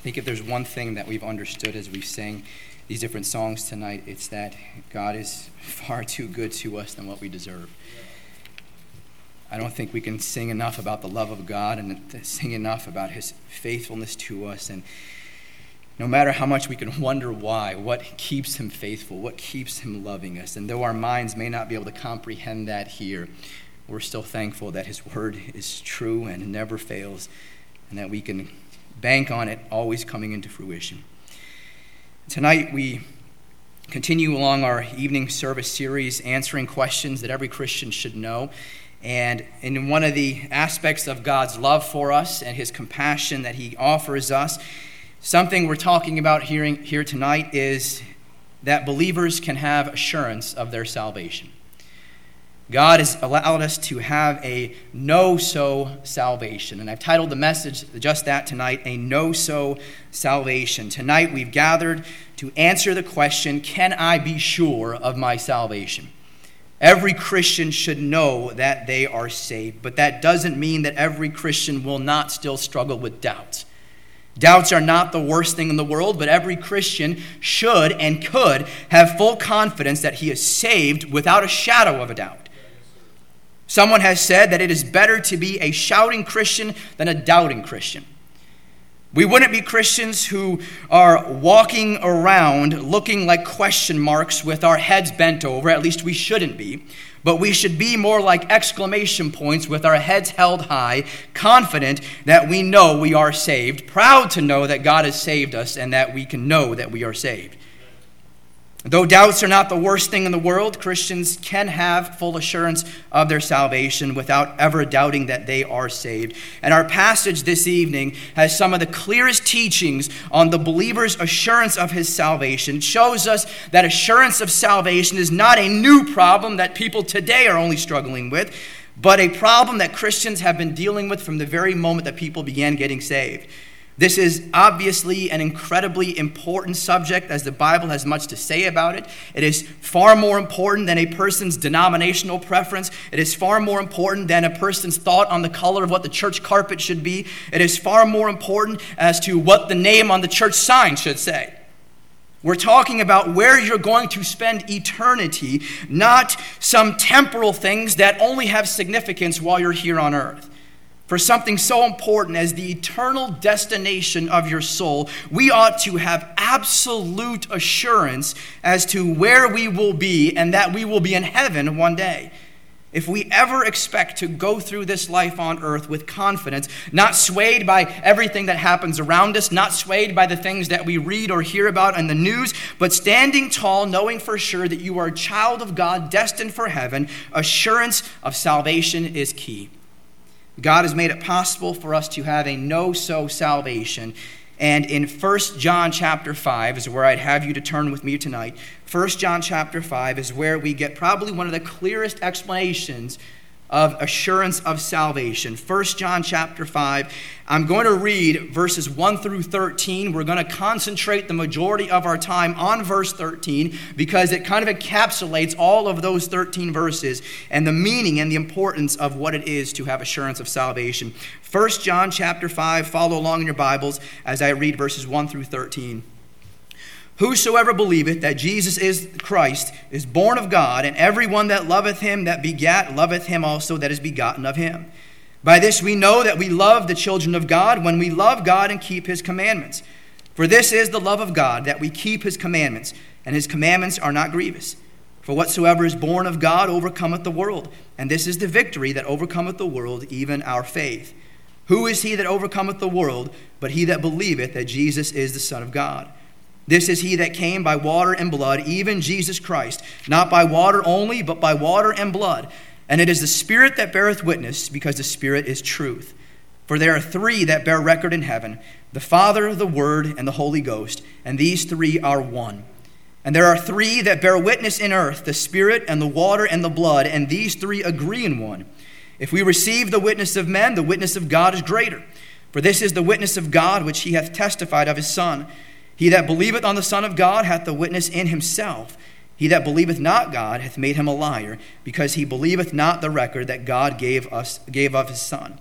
I think if there's one thing that we've understood as we sang these different songs tonight, it's that God is far too good to us than what we deserve. I don't think we can sing enough about the love of God and sing enough about his faithfulness to us. And no matter how much we can wonder why, what keeps him faithful, what keeps him loving us. And though our minds may not be able to comprehend that here, we're still thankful that his word is true and never fails, and that we can bank on it always coming into fruition. Tonight, we continue along our evening service series, answering questions that every Christian should know. And in one of the aspects of God's love for us and his compassion that he offers us, something we're talking about here, here tonight is that believers can have assurance of their salvation. God has allowed us to have a know so salvation. And I've titled the message just that tonight a know so salvation. Tonight we've gathered to answer the question can I be sure of my salvation? Every Christian should know that they are saved, but that doesn't mean that every Christian will not still struggle with doubts. Doubts are not the worst thing in the world, but every Christian should and could have full confidence that he is saved without a shadow of a doubt. Someone has said that it is better to be a shouting Christian than a doubting Christian. We wouldn't be Christians who are walking around looking like question marks with our heads bent over, at least we shouldn't be. But we should be more like exclamation points with our heads held high, confident that we know we are saved, proud to know that God has saved us and that we can know that we are saved. Though doubts are not the worst thing in the world, Christians can have full assurance of their salvation without ever doubting that they are saved. And our passage this evening has some of the clearest teachings on the believer's assurance of his salvation. It shows us that assurance of salvation is not a new problem that people today are only struggling with, but a problem that Christians have been dealing with from the very moment that people began getting saved. This is obviously an incredibly important subject as the Bible has much to say about it. It is far more important than a person's denominational preference. It is far more important than a person's thought on the color of what the church carpet should be. It is far more important as to what the name on the church sign should say. We're talking about where you're going to spend eternity, not some temporal things that only have significance while you're here on earth for something so important as the eternal destination of your soul, we ought to have absolute assurance as to where we will be and that we will be in heaven one day. If we ever expect to go through this life on earth with confidence, not swayed by everything that happens around us, not swayed by the things that we read or hear about in the news, but standing tall, knowing for sure that you are a child of God destined for heaven, assurance of salvation is key. God has made it possible for us to have a know so salvation. And in 1 John chapter 5 is where I'd have you to turn with me tonight. 1 John chapter 5 is where we get probably one of the clearest explanations of assurance of salvation. 1 John chapter 5. I'm going to read verses 1 through 13. We're going to concentrate the majority of our time on verse 13 because it kind of encapsulates all of those 13 verses and the meaning and the importance of what it is to have assurance of salvation. 1 John chapter 5. Follow along in your Bibles as I read verses 1 through 13. Whosoever believeth that Jesus is Christ is born of God, and every one that loveth him that begat loveth him also that is begotten of him. By this we know that we love the children of God when we love God and keep his commandments. For this is the love of God, that we keep his commandments, and his commandments are not grievous. For whatsoever is born of God overcometh the world, and this is the victory that overcometh the world, even our faith. Who is he that overcometh the world, but he that believeth that Jesus is the Son of God? This is he that came by water and blood, even Jesus Christ, not by water only, but by water and blood. And it is the Spirit that beareth witness, because the Spirit is truth. For there are three that bear record in heaven the Father, the Word, and the Holy Ghost, and these three are one. And there are three that bear witness in earth the Spirit, and the water, and the blood, and these three agree in one. If we receive the witness of men, the witness of God is greater. For this is the witness of God which he hath testified of his Son. He that believeth on the Son of God hath the witness in himself. He that believeth not God hath made him a liar, because he believeth not the record that God gave us gave of his Son.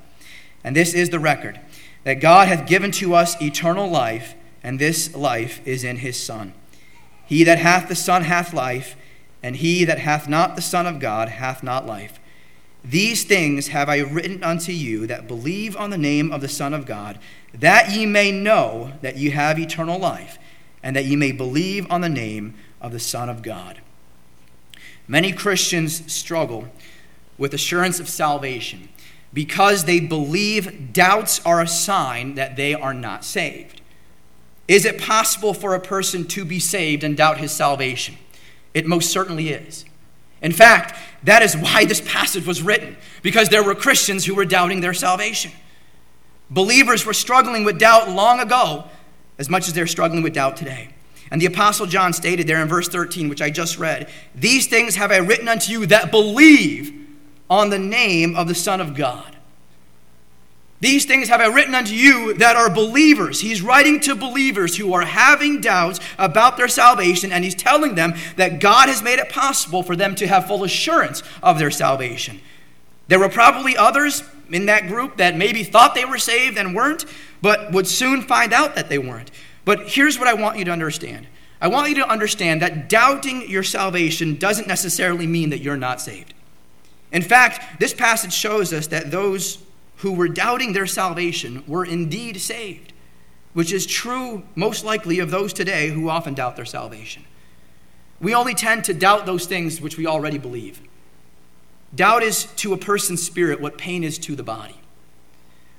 And this is the record that God hath given to us eternal life, and this life is in his Son. He that hath the Son hath life, and he that hath not the Son of God hath not life. These things have I written unto you that believe on the name of the Son of God, that ye may know that ye have eternal life, and that ye may believe on the name of the Son of God. Many Christians struggle with assurance of salvation because they believe doubts are a sign that they are not saved. Is it possible for a person to be saved and doubt his salvation? It most certainly is. In fact, that is why this passage was written, because there were Christians who were doubting their salvation. Believers were struggling with doubt long ago, as much as they're struggling with doubt today. And the Apostle John stated there in verse 13, which I just read These things have I written unto you that believe on the name of the Son of God. These things have I written unto you that are believers. He's writing to believers who are having doubts about their salvation, and he's telling them that God has made it possible for them to have full assurance of their salvation. There were probably others in that group that maybe thought they were saved and weren't, but would soon find out that they weren't. But here's what I want you to understand I want you to understand that doubting your salvation doesn't necessarily mean that you're not saved. In fact, this passage shows us that those who were doubting their salvation were indeed saved, which is true most likely of those today who often doubt their salvation. We only tend to doubt those things which we already believe. Doubt is to a person's spirit what pain is to the body.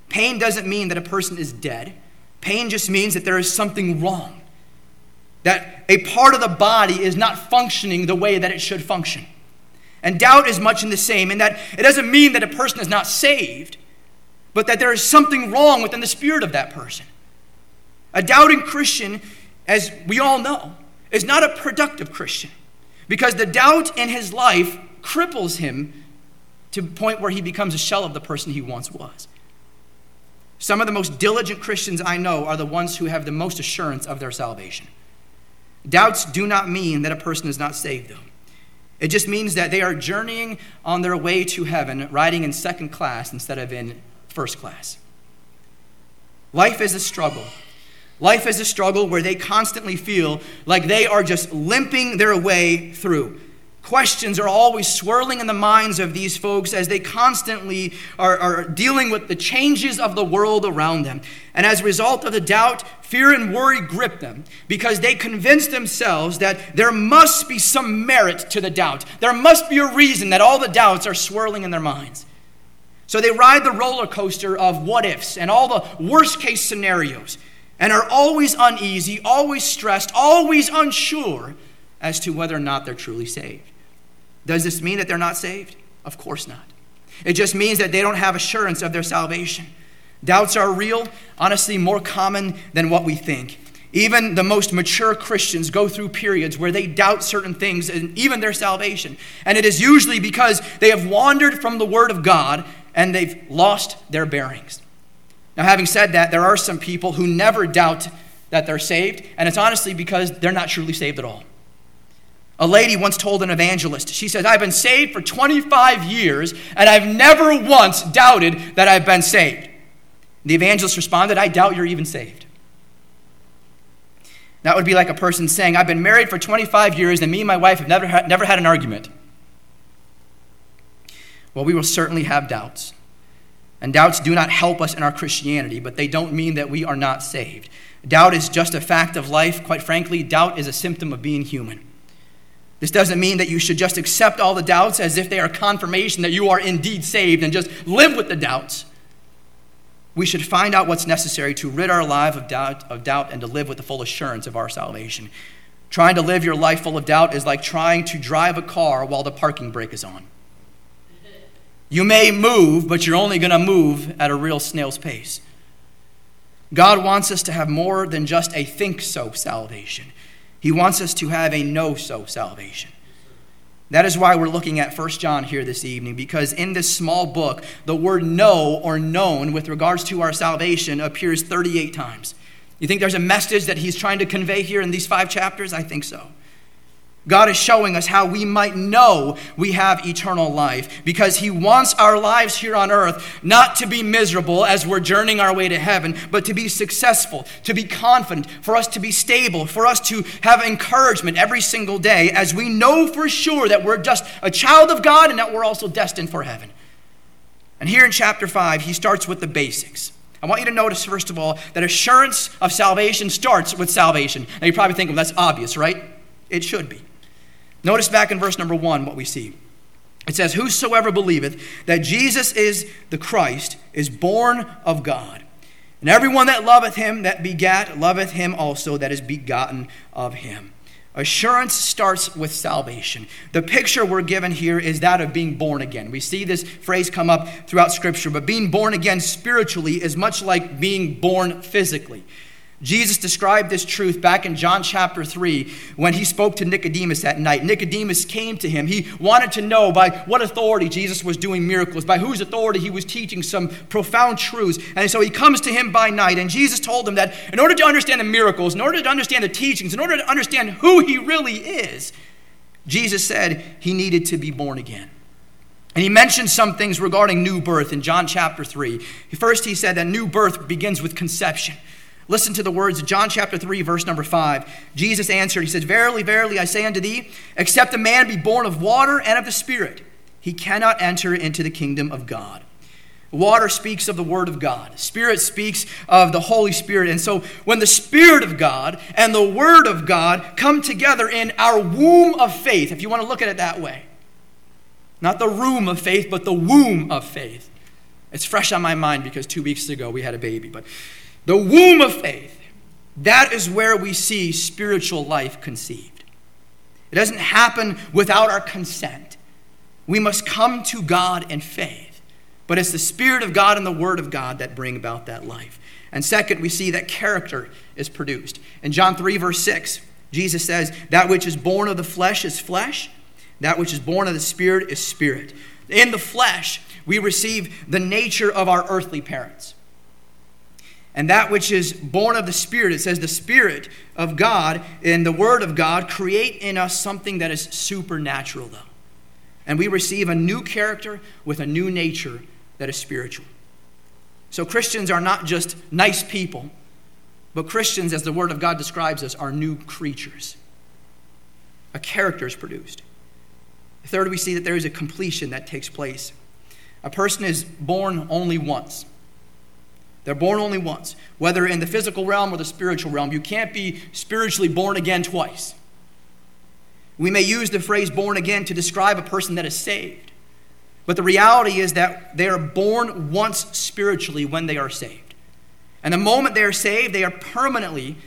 Pain doesn't mean that a person is dead, pain just means that there is something wrong, that a part of the body is not functioning the way that it should function. And doubt is much in the same, in that it doesn't mean that a person is not saved, but that there is something wrong within the spirit of that person. A doubting Christian, as we all know, is not a productive Christian because the doubt in his life cripples him to the point where he becomes a shell of the person he once was. Some of the most diligent Christians I know are the ones who have the most assurance of their salvation. Doubts do not mean that a person is not saved, though. It just means that they are journeying on their way to heaven, riding in second class instead of in first class. Life is a struggle. Life is a struggle where they constantly feel like they are just limping their way through. Questions are always swirling in the minds of these folks as they constantly are, are, dealing with the changes of the world around them. And as a result of the doubt, fear and worry grip them because they convince themselves that there must be some merit to the doubt. There must be a reason that all the doubts are swirling in their minds. So they ride the roller coaster of what ifs and all the worst case scenarios and are always uneasy, always stressed, always unsure as to whether or not they're truly saved. Does this mean that they're not saved? Of course not. It just means that they don't have assurance of their salvation. Doubts are real, honestly, more common than what we think. Even the most mature Christians go through periods where they doubt certain things and even their salvation. And it is usually because they have wandered from the Word of God and they've lost their bearings. Now, having said that, there are some people who never doubt that they're saved, and it's honestly because they're not truly saved at all. A lady once told an evangelist, she said, I've been saved for 25 years, and I've never once doubted that I've been saved. The evangelist responded, I doubt you're even saved. That would be like a person saying, I've been married for 25 years, and me and my wife have never had, never had an argument. Well, we will certainly have doubts. And doubts do not help us in our Christianity, but they don't mean that we are not saved. Doubt is just a fact of life. Quite frankly, doubt is a symptom of being human. This doesn't mean that you should just accept all the doubts as if they are confirmation that you are indeed saved and just live with the doubts. We should find out what's necessary to rid our life of doubt, of doubt and to live with the full assurance of our salvation. Trying to live your life full of doubt is like trying to drive a car while the parking brake is on. You may move, but you're only going to move at a real snail's pace. God wants us to have more than just a think so salvation. He wants us to have a know so salvation. That is why we're looking at 1 John here this evening, because in this small book, the word know or known with regards to our salvation appears 38 times. You think there's a message that he's trying to convey here in these five chapters? I think so. God is showing us how we might know we have eternal life because He wants our lives here on earth not to be miserable as we're journeying our way to heaven, but to be successful, to be confident, for us to be stable, for us to have encouragement every single day as we know for sure that we're just a child of God and that we're also destined for heaven. And here in chapter 5, He starts with the basics. I want you to notice, first of all, that assurance of salvation starts with salvation. Now, you probably think, well, that's obvious, right? It should be. Notice back in verse number one what we see. It says, Whosoever believeth that Jesus is the Christ is born of God. And everyone that loveth him that begat loveth him also that is begotten of him. Assurance starts with salvation. The picture we're given here is that of being born again. We see this phrase come up throughout Scripture, but being born again spiritually is much like being born physically. Jesus described this truth back in John chapter 3 when he spoke to Nicodemus that night. Nicodemus came to him. He wanted to know by what authority Jesus was doing miracles, by whose authority he was teaching some profound truths. And so he comes to him by night, and Jesus told him that in order to understand the miracles, in order to understand the teachings, in order to understand who he really is, Jesus said he needed to be born again. And he mentioned some things regarding new birth in John chapter 3. First, he said that new birth begins with conception. Listen to the words of John chapter 3, verse number 5. Jesus answered, He said, Verily, verily, I say unto thee, except a man be born of water and of the Spirit, he cannot enter into the kingdom of God. Water speaks of the Word of God. Spirit speaks of the Holy Spirit. And so when the Spirit of God and the Word of God come together in our womb of faith, if you want to look at it that way, not the room of faith, but the womb of faith. It's fresh on my mind because two weeks ago we had a baby. But the womb of faith, that is where we see spiritual life conceived. It doesn't happen without our consent. We must come to God in faith. But it's the Spirit of God and the Word of God that bring about that life. And second, we see that character is produced. In John 3, verse 6, Jesus says, That which is born of the flesh is flesh, that which is born of the Spirit is spirit. In the flesh, we receive the nature of our earthly parents. And that which is born of the Spirit, it says the Spirit of God and the Word of God create in us something that is supernatural, though. And we receive a new character with a new nature that is spiritual. So Christians are not just nice people, but Christians, as the Word of God describes us, are new creatures. A character is produced. Third, we see that there is a completion that takes place. A person is born only once. They're born only once, whether in the physical realm or the spiritual realm. You can't be spiritually born again twice. We may use the phrase born again to describe a person that is saved. But the reality is that they are born once spiritually when they are saved. And the moment they are saved, they are permanently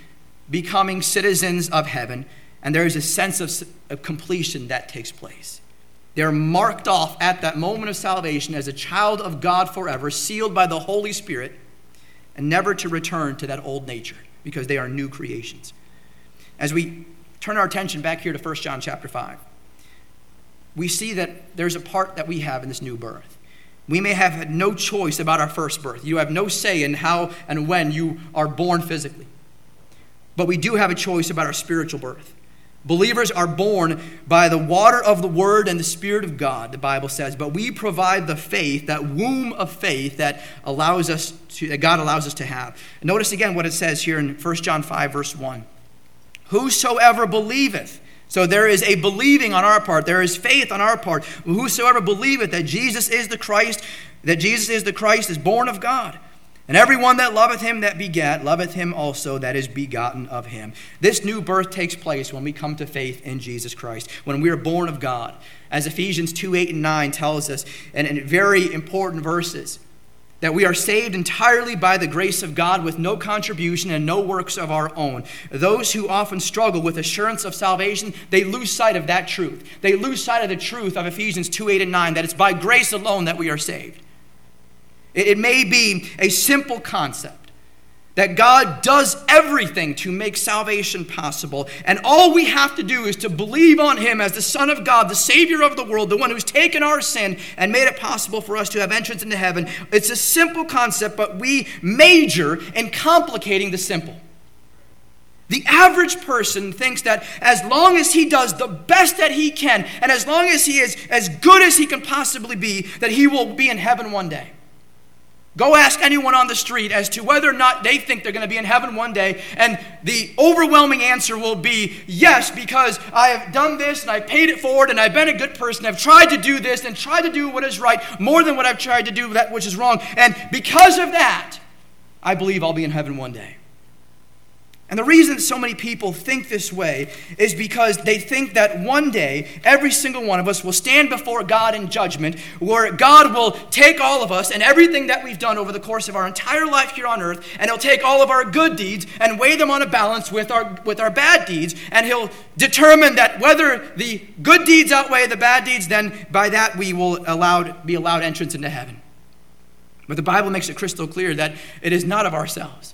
becoming citizens of heaven, and there is a sense of, of completion that takes place. They're marked off at that moment of salvation as a child of God forever, sealed by the Holy Spirit and never to return to that old nature because they are new creations. As we turn our attention back here to 1 John chapter 5, we see that there's a part that we have in this new birth. We may have had no choice about our first birth. You have no say in how and when you are born physically. But we do have a choice about our spiritual birth. Believers are born by the water of the Word and the Spirit of God, the Bible says. But we provide the faith, that womb of faith that allows us to, that God allows us to have. Notice again what it says here in 1 John 5, verse 1. Whosoever believeth, so there is a believing on our part, there is faith on our part. Whosoever believeth that Jesus is the Christ, that Jesus is the Christ, is born of God. And everyone that loveth him that begat, loveth him also that is begotten of him. This new birth takes place when we come to faith in Jesus Christ, when we are born of God. As Ephesians 2 8 and 9 tells us, and in very important verses, that we are saved entirely by the grace of God with no contribution and no works of our own. Those who often struggle with assurance of salvation, they lose sight of that truth. They lose sight of the truth of Ephesians 2 8 and 9, that it's by grace alone that we are saved. It may be a simple concept that God does everything to make salvation possible, and all we have to do is to believe on Him as the Son of God, the Savior of the world, the one who's taken our sin and made it possible for us to have entrance into heaven. It's a simple concept, but we major in complicating the simple. The average person thinks that as long as he does the best that he can, and as long as he is as good as he can possibly be, that he will be in heaven one day. Go ask anyone on the street as to whether or not they think they're going to be in heaven one day, and the overwhelming answer will be yes, because I have done this and I paid it forward and I've been a good person. I've tried to do this and tried to do what is right more than what I've tried to do that which is wrong. And because of that, I believe I'll be in heaven one day. And the reason so many people think this way is because they think that one day every single one of us will stand before God in judgment, where God will take all of us and everything that we've done over the course of our entire life here on earth, and He'll take all of our good deeds and weigh them on a balance with our, with our bad deeds, and He'll determine that whether the good deeds outweigh the bad deeds, then by that we will allowed, be allowed entrance into heaven. But the Bible makes it crystal clear that it is not of ourselves.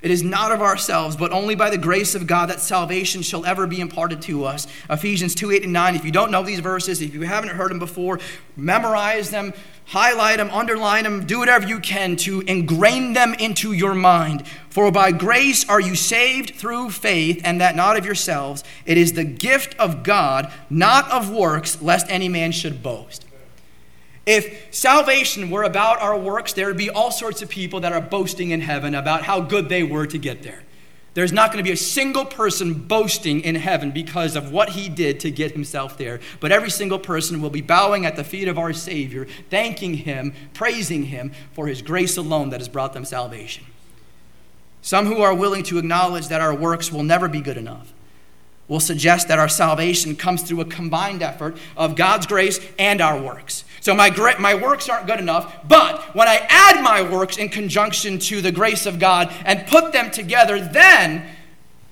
It is not of ourselves, but only by the grace of God that salvation shall ever be imparted to us. Ephesians 2 8 and 9. If you don't know these verses, if you haven't heard them before, memorize them, highlight them, underline them, do whatever you can to ingrain them into your mind. For by grace are you saved through faith, and that not of yourselves. It is the gift of God, not of works, lest any man should boast. If salvation were about our works, there would be all sorts of people that are boasting in heaven about how good they were to get there. There's not going to be a single person boasting in heaven because of what he did to get himself there. But every single person will be bowing at the feet of our Savior, thanking him, praising him for his grace alone that has brought them salvation. Some who are willing to acknowledge that our works will never be good enough will suggest that our salvation comes through a combined effort of God's grace and our works. So my, my works aren't good enough, but when I add my works in conjunction to the grace of God and put them together, then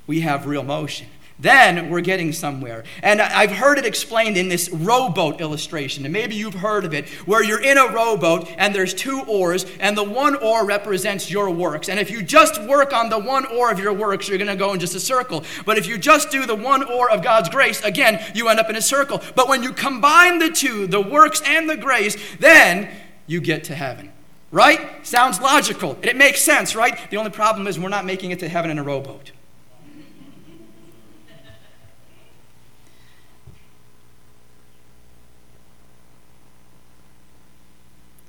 we have real motion then we're getting somewhere. And I've heard it explained in this rowboat illustration, and maybe you've heard of it, where you're in a rowboat and there's two oars, and the one oar represents your works. And if you just work on the one oar of your works, you're going to go in just a circle. But if you just do the one oar of God's grace, again, you end up in a circle. But when you combine the two, the works and the grace, then you get to heaven. Right? Sounds logical. It makes sense, right? The only problem is we're not making it to heaven in a rowboat.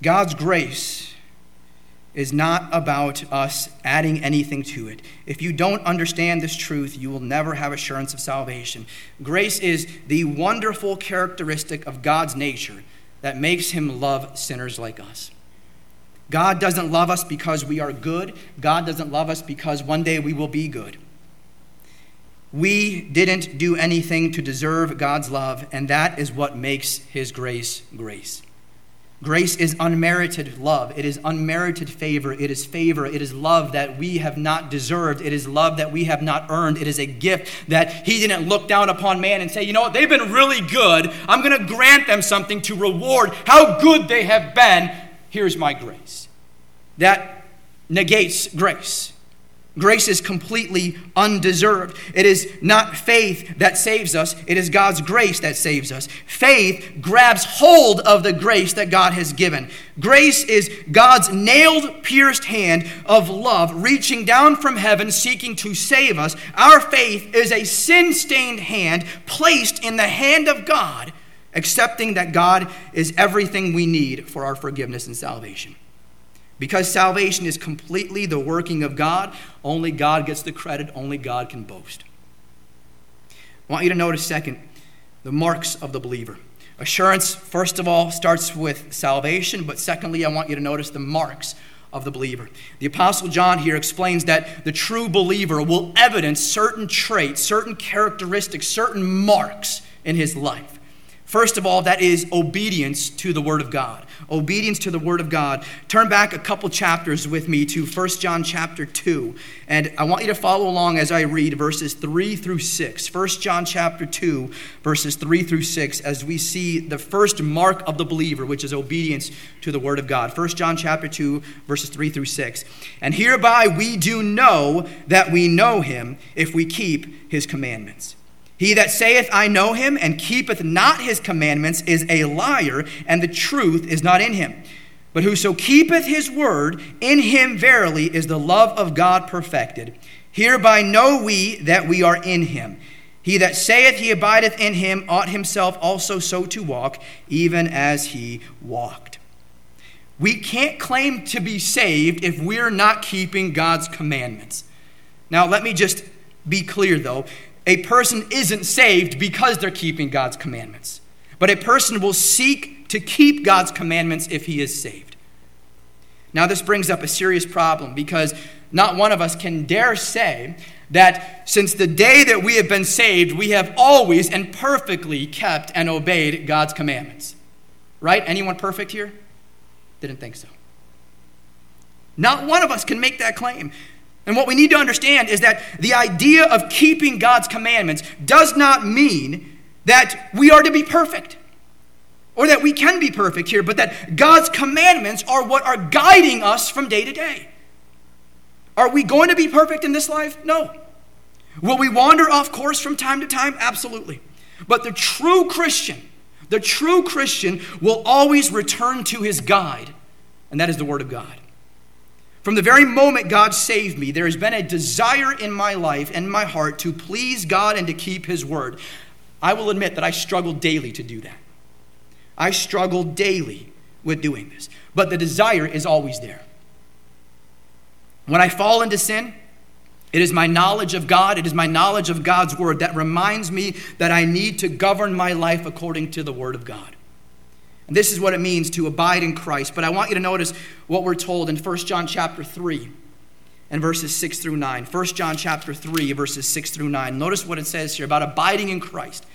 God's grace is not about us adding anything to it. If you don't understand this truth, you will never have assurance of salvation. Grace is the wonderful characteristic of God's nature that makes him love sinners like us. God doesn't love us because we are good. God doesn't love us because one day we will be good. We didn't do anything to deserve God's love, and that is what makes his grace grace. Grace is unmerited love. It is unmerited favor. It is favor. It is love that we have not deserved. It is love that we have not earned. It is a gift that He didn't look down upon man and say, you know what, they've been really good. I'm going to grant them something to reward how good they have been. Here's my grace. That negates grace. Grace is completely undeserved. It is not faith that saves us, it is God's grace that saves us. Faith grabs hold of the grace that God has given. Grace is God's nailed, pierced hand of love reaching down from heaven, seeking to save us. Our faith is a sin stained hand placed in the hand of God, accepting that God is everything we need for our forgiveness and salvation. Because salvation is completely the working of God, only God gets the credit, only God can boast. I want you to notice, second, the marks of the believer. Assurance, first of all, starts with salvation, but secondly, I want you to notice the marks of the believer. The Apostle John here explains that the true believer will evidence certain traits, certain characteristics, certain marks in his life. First of all, that is obedience to the Word of God obedience to the word of God. Turn back a couple chapters with me to 1 John chapter 2. And I want you to follow along as I read verses 3 through 6. 1 John chapter 2, verses 3 through 6, as we see the first mark of the believer, which is obedience to the word of God. 1 John chapter 2, verses 3 through 6. And hereby we do know that we know him if we keep his commandments. He that saith, I know him, and keepeth not his commandments, is a liar, and the truth is not in him. But whoso keepeth his word, in him verily is the love of God perfected. Hereby know we that we are in him. He that saith he abideth in him ought himself also so to walk, even as he walked. We can't claim to be saved if we're not keeping God's commandments. Now, let me just be clear though. A person isn't saved because they're keeping God's commandments, but a person will seek to keep God's commandments if he is saved. Now, this brings up a serious problem because not one of us can dare say that since the day that we have been saved, we have always and perfectly kept and obeyed God's commandments. Right? Anyone perfect here? Didn't think so. Not one of us can make that claim. And what we need to understand is that the idea of keeping God's commandments does not mean that we are to be perfect or that we can be perfect here, but that God's commandments are what are guiding us from day to day. Are we going to be perfect in this life? No. Will we wander off course from time to time? Absolutely. But the true Christian, the true Christian will always return to his guide, and that is the Word of God. From the very moment God saved me, there has been a desire in my life and my heart to please God and to keep His Word. I will admit that I struggle daily to do that. I struggle daily with doing this, but the desire is always there. When I fall into sin, it is my knowledge of God, it is my knowledge of God's word that reminds me that I need to govern my life according to the word of God. And this is what it means to abide in Christ. But I want you to notice what we're told in 1 John chapter 3 and verses 6 through 9. 1 John chapter 3 verses 6 through 9. Notice what it says here about abiding in Christ.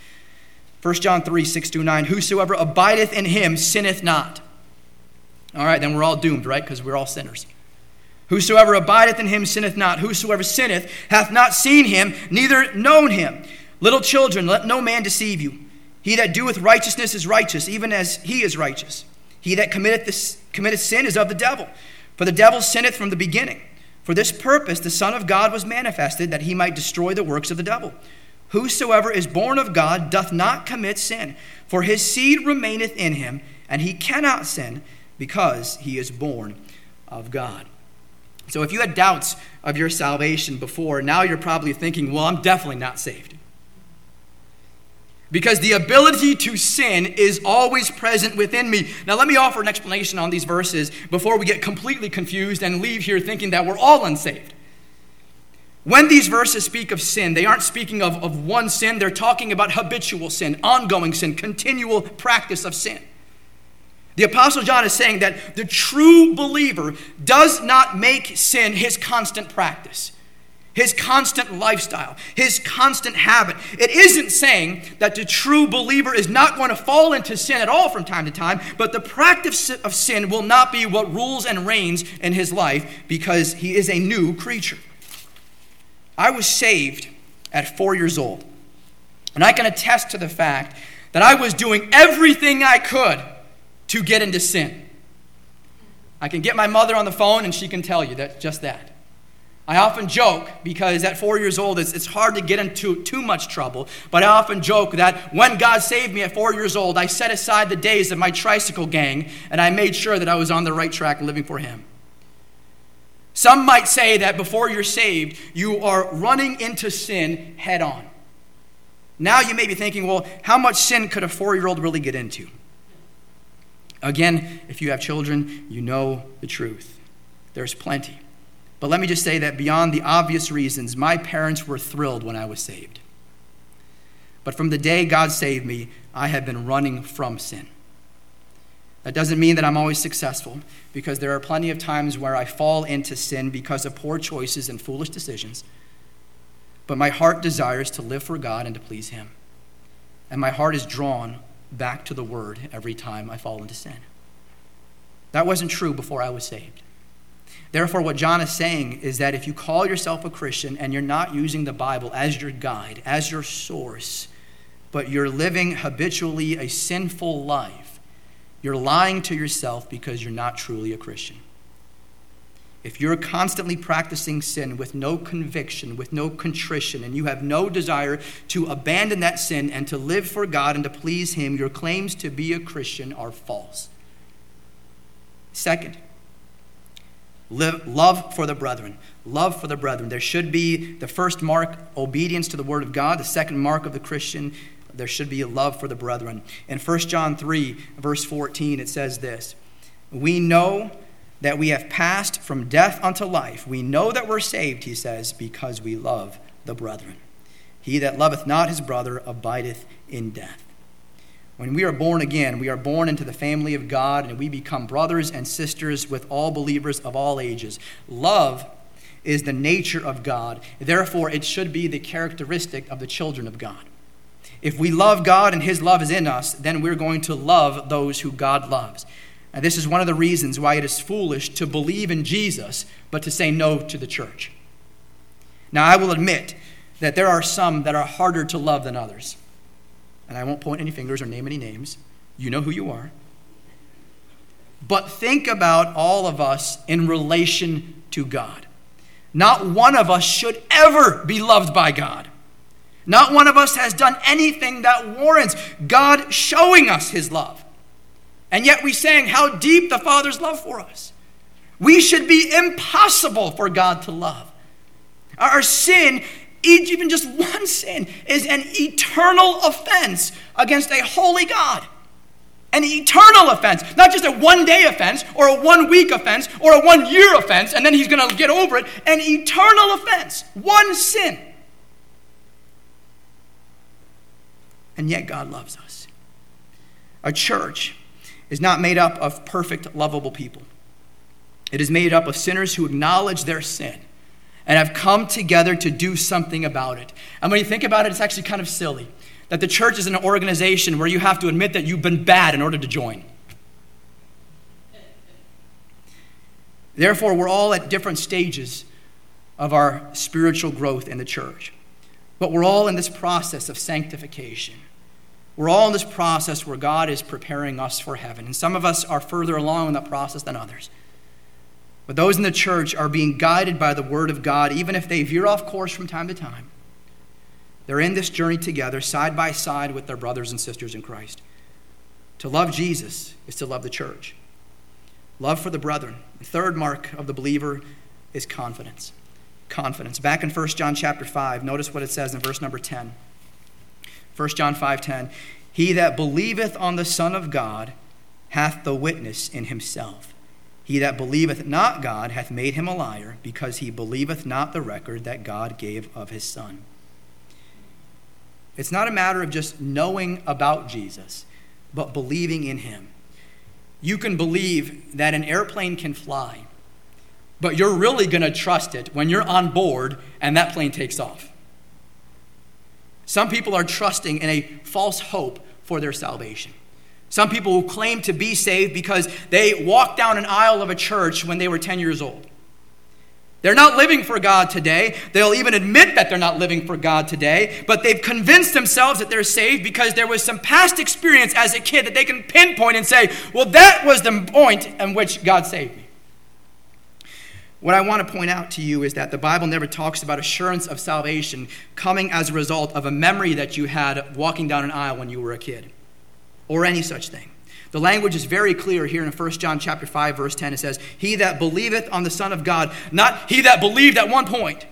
1 John 3, 6 through 9. Whosoever abideth in him sinneth not. All right, then we're all doomed, right? Because we're all sinners. Whosoever abideth in him sinneth not. Whosoever sinneth hath not seen him, neither known him. Little children, let no man deceive you. He that doeth righteousness is righteous, even as he is righteous. He that committeth, this, committeth sin is of the devil, for the devil sinneth from the beginning. For this purpose the Son of God was manifested, that he might destroy the works of the devil. Whosoever is born of God doth not commit sin, for his seed remaineth in him, and he cannot sin, because he is born of God. So if you had doubts of your salvation before, now you're probably thinking, well, I'm definitely not saved. Because the ability to sin is always present within me. Now, let me offer an explanation on these verses before we get completely confused and leave here thinking that we're all unsaved. When these verses speak of sin, they aren't speaking of, of one sin, they're talking about habitual sin, ongoing sin, continual practice of sin. The Apostle John is saying that the true believer does not make sin his constant practice, his constant lifestyle, his constant habit. It isn't saying that the true believer is not going to fall into sin at all from time to time, but the practice of sin will not be what rules and reigns in his life because he is a new creature. I was saved at four years old, and I can attest to the fact that I was doing everything I could to get into sin. I can get my mother on the phone and she can tell you that just that. I often joke because at four years old, it's, it's hard to get into too much trouble. But I often joke that when God saved me at four years old, I set aside the days of my tricycle gang and I made sure that I was on the right track living for Him. Some might say that before you're saved, you are running into sin head on. Now you may be thinking, well, how much sin could a four year old really get into? Again, if you have children, you know the truth. There's plenty. But let me just say that beyond the obvious reasons, my parents were thrilled when I was saved. But from the day God saved me, I have been running from sin. That doesn't mean that I'm always successful, because there are plenty of times where I fall into sin because of poor choices and foolish decisions. But my heart desires to live for God and to please Him. And my heart is drawn back to the Word every time I fall into sin. That wasn't true before I was saved. Therefore, what John is saying is that if you call yourself a Christian and you're not using the Bible as your guide, as your source, but you're living habitually a sinful life, you're lying to yourself because you're not truly a Christian. If you're constantly practicing sin with no conviction, with no contrition, and you have no desire to abandon that sin and to live for God and to please Him, your claims to be a Christian are false. Second, love for the brethren. Love for the brethren. There should be the first mark, obedience to the word of God. The second mark of the Christian, there should be a love for the brethren. In 1 John 3, verse 14, it says this We know that we have passed from death unto life. We know that we're saved, he says, because we love the brethren. He that loveth not his brother abideth in death. When we are born again, we are born into the family of God and we become brothers and sisters with all believers of all ages. Love is the nature of God. Therefore, it should be the characteristic of the children of God. If we love God and His love is in us, then we're going to love those who God loves. And this is one of the reasons why it is foolish to believe in Jesus, but to say no to the church. Now, I will admit that there are some that are harder to love than others. And I won't point any fingers or name any names. You know who you are. But think about all of us in relation to God. Not one of us should ever be loved by God. Not one of us has done anything that warrants God showing us his love. And yet we sang how deep the Father's love for us. We should be impossible for God to love. Our sin, even just one sin, is an eternal offense against a holy God. An eternal offense, not just a one day offense or a one week offense or a one year offense, and then he's going to get over it. An eternal offense, one sin. And yet God loves us. A church is not made up of perfect, lovable people. It is made up of sinners who acknowledge their sin and have come together to do something about it. And when you think about it, it's actually kind of silly that the church is an organization where you have to admit that you've been bad in order to join. Therefore, we're all at different stages of our spiritual growth in the church. But we're all in this process of sanctification. We're all in this process where God is preparing us for heaven. And some of us are further along in that process than others. But those in the church are being guided by the Word of God, even if they veer off course from time to time. They're in this journey together, side by side with their brothers and sisters in Christ. To love Jesus is to love the church. Love for the brethren. The third mark of the believer is confidence. Confidence. Back in 1 John chapter 5, notice what it says in verse number 10. 1 John 5:10 He that believeth on the Son of God hath the witness in himself. He that believeth not God hath made him a liar, because he believeth not the record that God gave of his Son. It's not a matter of just knowing about Jesus, but believing in him. You can believe that an airplane can fly, but you're really going to trust it when you're on board and that plane takes off. Some people are trusting in a false hope for their salvation. Some people who claim to be saved because they walked down an aisle of a church when they were 10 years old. They're not living for God today. They'll even admit that they're not living for God today, but they've convinced themselves that they're saved because there was some past experience as a kid that they can pinpoint and say, well, that was the point in which God saved me. What I want to point out to you is that the Bible never talks about assurance of salvation coming as a result of a memory that you had walking down an aisle when you were a kid or any such thing. The language is very clear here in 1 John chapter 5 verse 10 it says, "He that believeth on the Son of God, not he that believed at one point,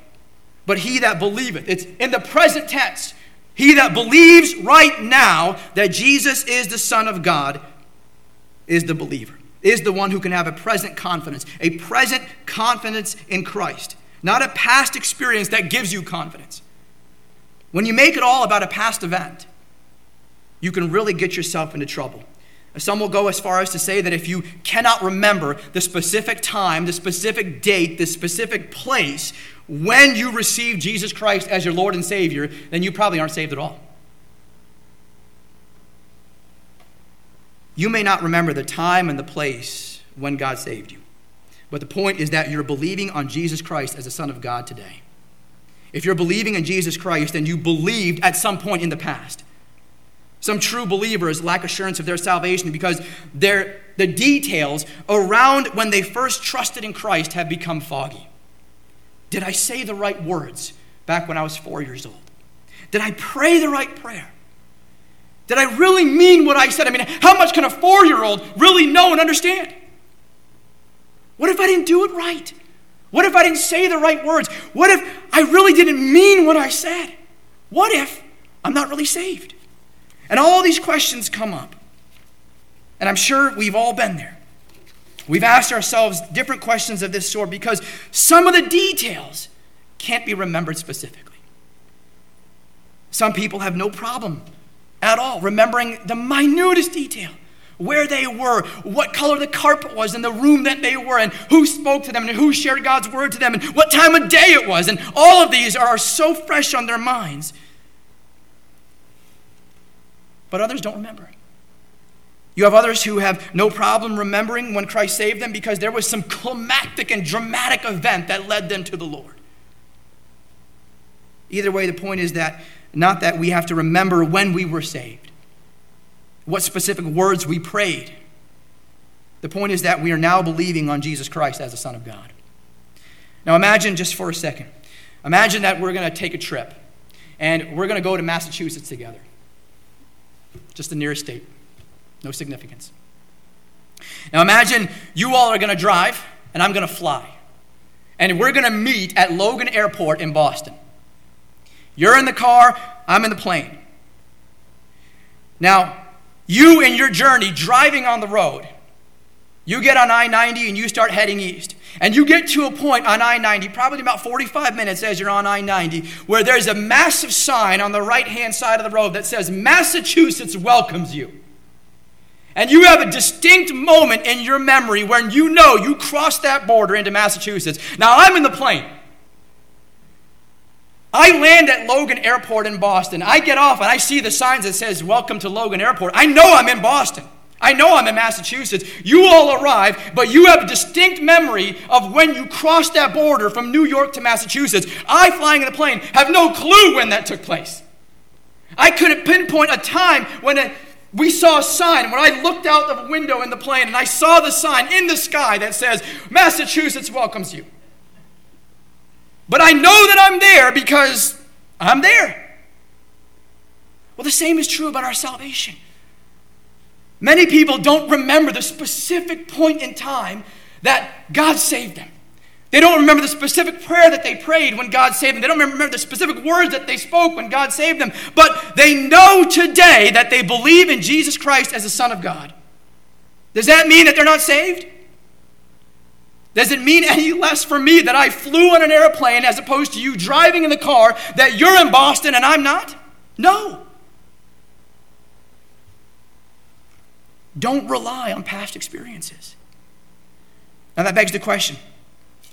but he that believeth." It's in the present tense. He that believes right now that Jesus is the Son of God is the believer. Is the one who can have a present confidence, a present confidence in Christ, not a past experience that gives you confidence. When you make it all about a past event, you can really get yourself into trouble. Some will go as far as to say that if you cannot remember the specific time, the specific date, the specific place when you received Jesus Christ as your Lord and Savior, then you probably aren't saved at all. You may not remember the time and the place when God saved you, but the point is that you're believing on Jesus Christ as the Son of God today. If you're believing in Jesus Christ, then you believed at some point in the past. Some true believers lack assurance of their salvation because their, the details around when they first trusted in Christ have become foggy. Did I say the right words back when I was four years old? Did I pray the right prayer? Did I really mean what I said? I mean, how much can a four year old really know and understand? What if I didn't do it right? What if I didn't say the right words? What if I really didn't mean what I said? What if I'm not really saved? And all these questions come up. And I'm sure we've all been there. We've asked ourselves different questions of this sort because some of the details can't be remembered specifically. Some people have no problem at all remembering the minutest detail where they were, what color the carpet was in the room that they were in, who spoke to them, and who shared God's word to them, and what time of day it was. And all of these are so fresh on their minds. But others don't remember. You have others who have no problem remembering when Christ saved them because there was some climactic and dramatic event that led them to the Lord. Either way, the point is that not that we have to remember when we were saved, what specific words we prayed. The point is that we are now believing on Jesus Christ as the Son of God. Now imagine just for a second. Imagine that we're going to take a trip and we're going to go to Massachusetts together, just the nearest state. No significance. Now imagine you all are going to drive and I'm going to fly. And we're going to meet at Logan Airport in Boston. You're in the car, I'm in the plane. Now, you in your journey driving on the road, you get on I 90 and you start heading east. And you get to a point on I 90, probably about 45 minutes as you're on I 90, where there's a massive sign on the right hand side of the road that says, Massachusetts welcomes you. And you have a distinct moment in your memory when you know you crossed that border into Massachusetts. Now, I'm in the plane. I land at Logan Airport in Boston. I get off and I see the signs that says welcome to Logan Airport. I know I'm in Boston. I know I'm in Massachusetts. You all arrive, but you have a distinct memory of when you crossed that border from New York to Massachusetts. I, flying in the plane, have no clue when that took place. I couldn't pinpoint a time when a, we saw a sign. When I looked out the window in the plane and I saw the sign in the sky that says, Massachusetts welcomes you. But I know that I'm there because I'm there. Well, the same is true about our salvation. Many people don't remember the specific point in time that God saved them. They don't remember the specific prayer that they prayed when God saved them. They don't remember the specific words that they spoke when God saved them. But they know today that they believe in Jesus Christ as the Son of God. Does that mean that they're not saved? Does it mean any less for me that I flew on an airplane as opposed to you driving in the car that you're in Boston and I'm not? No. Don't rely on past experiences. Now that begs the question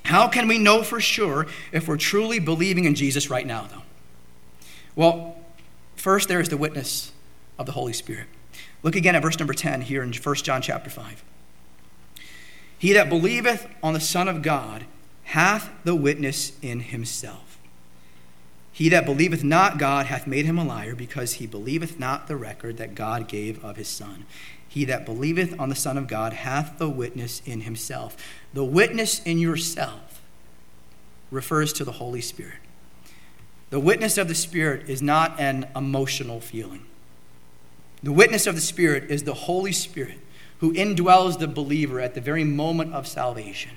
how can we know for sure if we're truly believing in Jesus right now, though? Well, first there is the witness of the Holy Spirit. Look again at verse number 10 here in 1 John chapter 5. He that believeth on the Son of God hath the witness in himself. He that believeth not God hath made him a liar, because he believeth not the record that God gave of his Son. He that believeth on the Son of God hath the witness in himself. The witness in yourself refers to the Holy Spirit. The witness of the Spirit is not an emotional feeling. The witness of the Spirit is the Holy Spirit who indwells the believer at the very moment of salvation.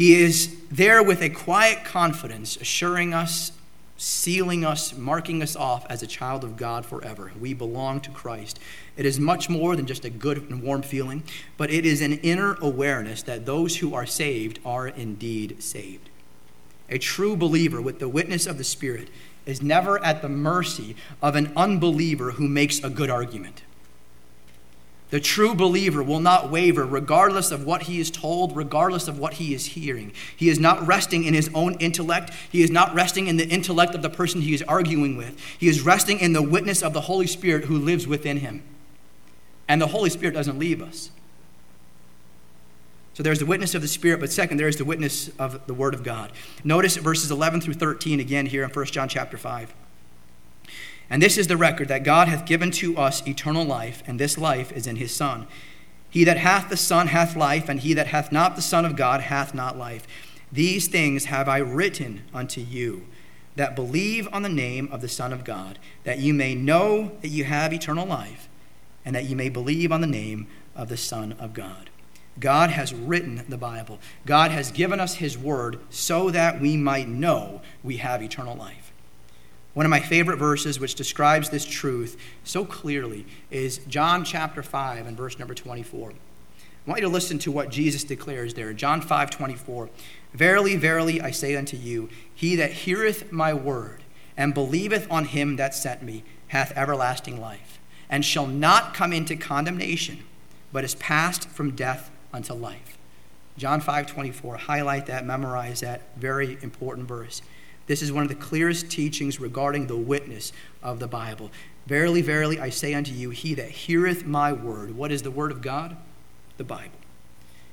He is there with a quiet confidence, assuring us, sealing us, marking us off as a child of God forever. We belong to Christ. It is much more than just a good and warm feeling, but it is an inner awareness that those who are saved are indeed saved. A true believer with the witness of the Spirit is never at the mercy of an unbeliever who makes a good argument. The true believer will not waver regardless of what he is told, regardless of what he is hearing. He is not resting in his own intellect. He is not resting in the intellect of the person he is arguing with. He is resting in the witness of the Holy Spirit who lives within him. And the Holy Spirit doesn't leave us. So there's the witness of the Spirit, but second, there is the witness of the Word of God. Notice verses 11 through 13 again here in 1 John chapter 5. And this is the record that God hath given to us eternal life, and this life is in his Son. He that hath the Son hath life, and he that hath not the Son of God hath not life. These things have I written unto you, that believe on the name of the Son of God, that you may know that you have eternal life, and that you may believe on the name of the Son of God. God has written the Bible. God has given us His Word so that we might know we have eternal life. One of my favorite verses, which describes this truth so clearly, is John chapter 5 and verse number 24. I want you to listen to what Jesus declares there. John 5 24. Verily, verily, I say unto you, he that heareth my word and believeth on him that sent me hath everlasting life, and shall not come into condemnation, but is passed from death unto life. John 5 24. Highlight that, memorize that very important verse. This is one of the clearest teachings regarding the witness of the Bible. Verily, verily, I say unto you, he that heareth my word, what is the word of God? The Bible.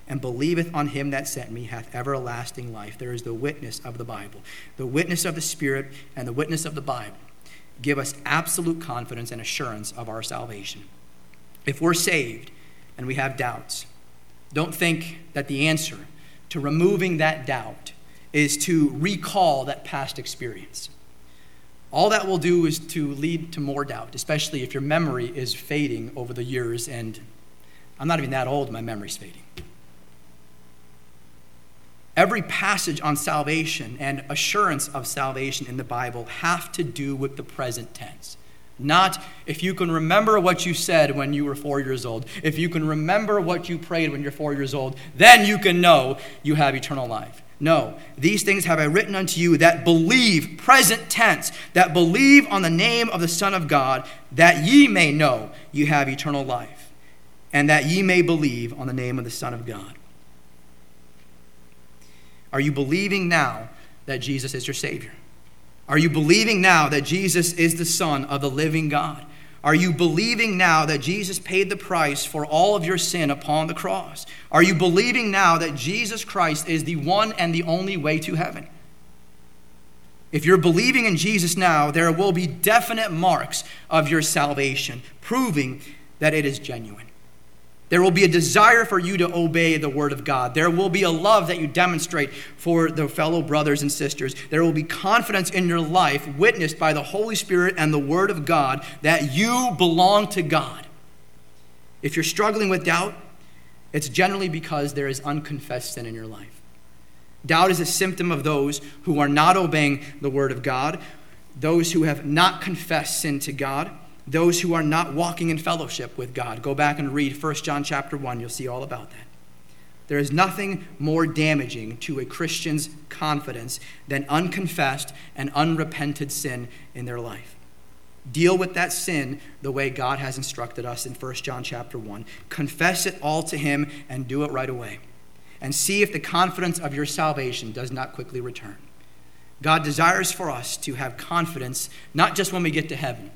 And believeth on him that sent me hath everlasting life. There is the witness of the Bible. The witness of the Spirit and the witness of the Bible give us absolute confidence and assurance of our salvation. If we're saved and we have doubts, don't think that the answer to removing that doubt is to recall that past experience. All that will do is to lead to more doubt, especially if your memory is fading over the years. And I'm not even that old, my memory's fading. Every passage on salvation and assurance of salvation in the Bible have to do with the present tense. Not if you can remember what you said when you were four years old, if you can remember what you prayed when you're four years old, then you can know you have eternal life. No, these things have I written unto you that believe, present tense, that believe on the name of the Son of God, that ye may know you have eternal life, and that ye may believe on the name of the Son of God. Are you believing now that Jesus is your Savior? Are you believing now that Jesus is the Son of the living God? Are you believing now that Jesus paid the price for all of your sin upon the cross? Are you believing now that Jesus Christ is the one and the only way to heaven? If you're believing in Jesus now, there will be definite marks of your salvation, proving that it is genuine. There will be a desire for you to obey the word of God. There will be a love that you demonstrate for the fellow brothers and sisters. There will be confidence in your life, witnessed by the Holy Spirit and the word of God, that you belong to God. If you're struggling with doubt, it's generally because there is unconfessed sin in your life. Doubt is a symptom of those who are not obeying the word of God, those who have not confessed sin to God those who are not walking in fellowship with God. Go back and read 1 John chapter 1, you'll see all about that. There is nothing more damaging to a Christian's confidence than unconfessed and unrepented sin in their life. Deal with that sin the way God has instructed us in 1 John chapter 1. Confess it all to him and do it right away. And see if the confidence of your salvation does not quickly return. God desires for us to have confidence not just when we get to heaven,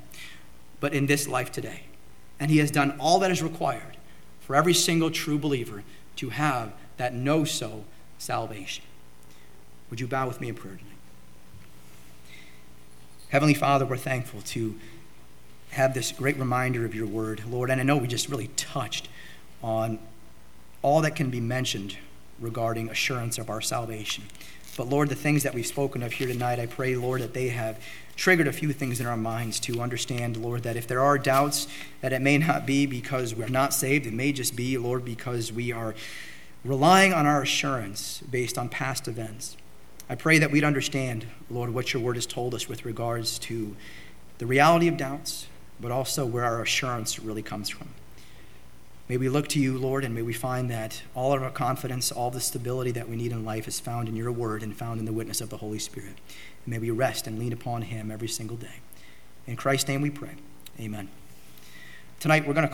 but in this life today. And He has done all that is required for every single true believer to have that know so salvation. Would you bow with me in prayer tonight? Heavenly Father, we're thankful to have this great reminder of your word, Lord. And I know we just really touched on all that can be mentioned regarding assurance of our salvation. But Lord, the things that we've spoken of here tonight, I pray, Lord, that they have triggered a few things in our minds to understand, Lord, that if there are doubts, that it may not be because we're not saved. It may just be, Lord, because we are relying on our assurance based on past events. I pray that we'd understand, Lord, what your word has told us with regards to the reality of doubts, but also where our assurance really comes from. May we look to you, Lord, and may we find that all of our confidence, all the stability that we need in life is found in your word and found in the witness of the Holy Spirit. May we rest and lean upon him every single day. In Christ's name we pray. Amen. Tonight we're going to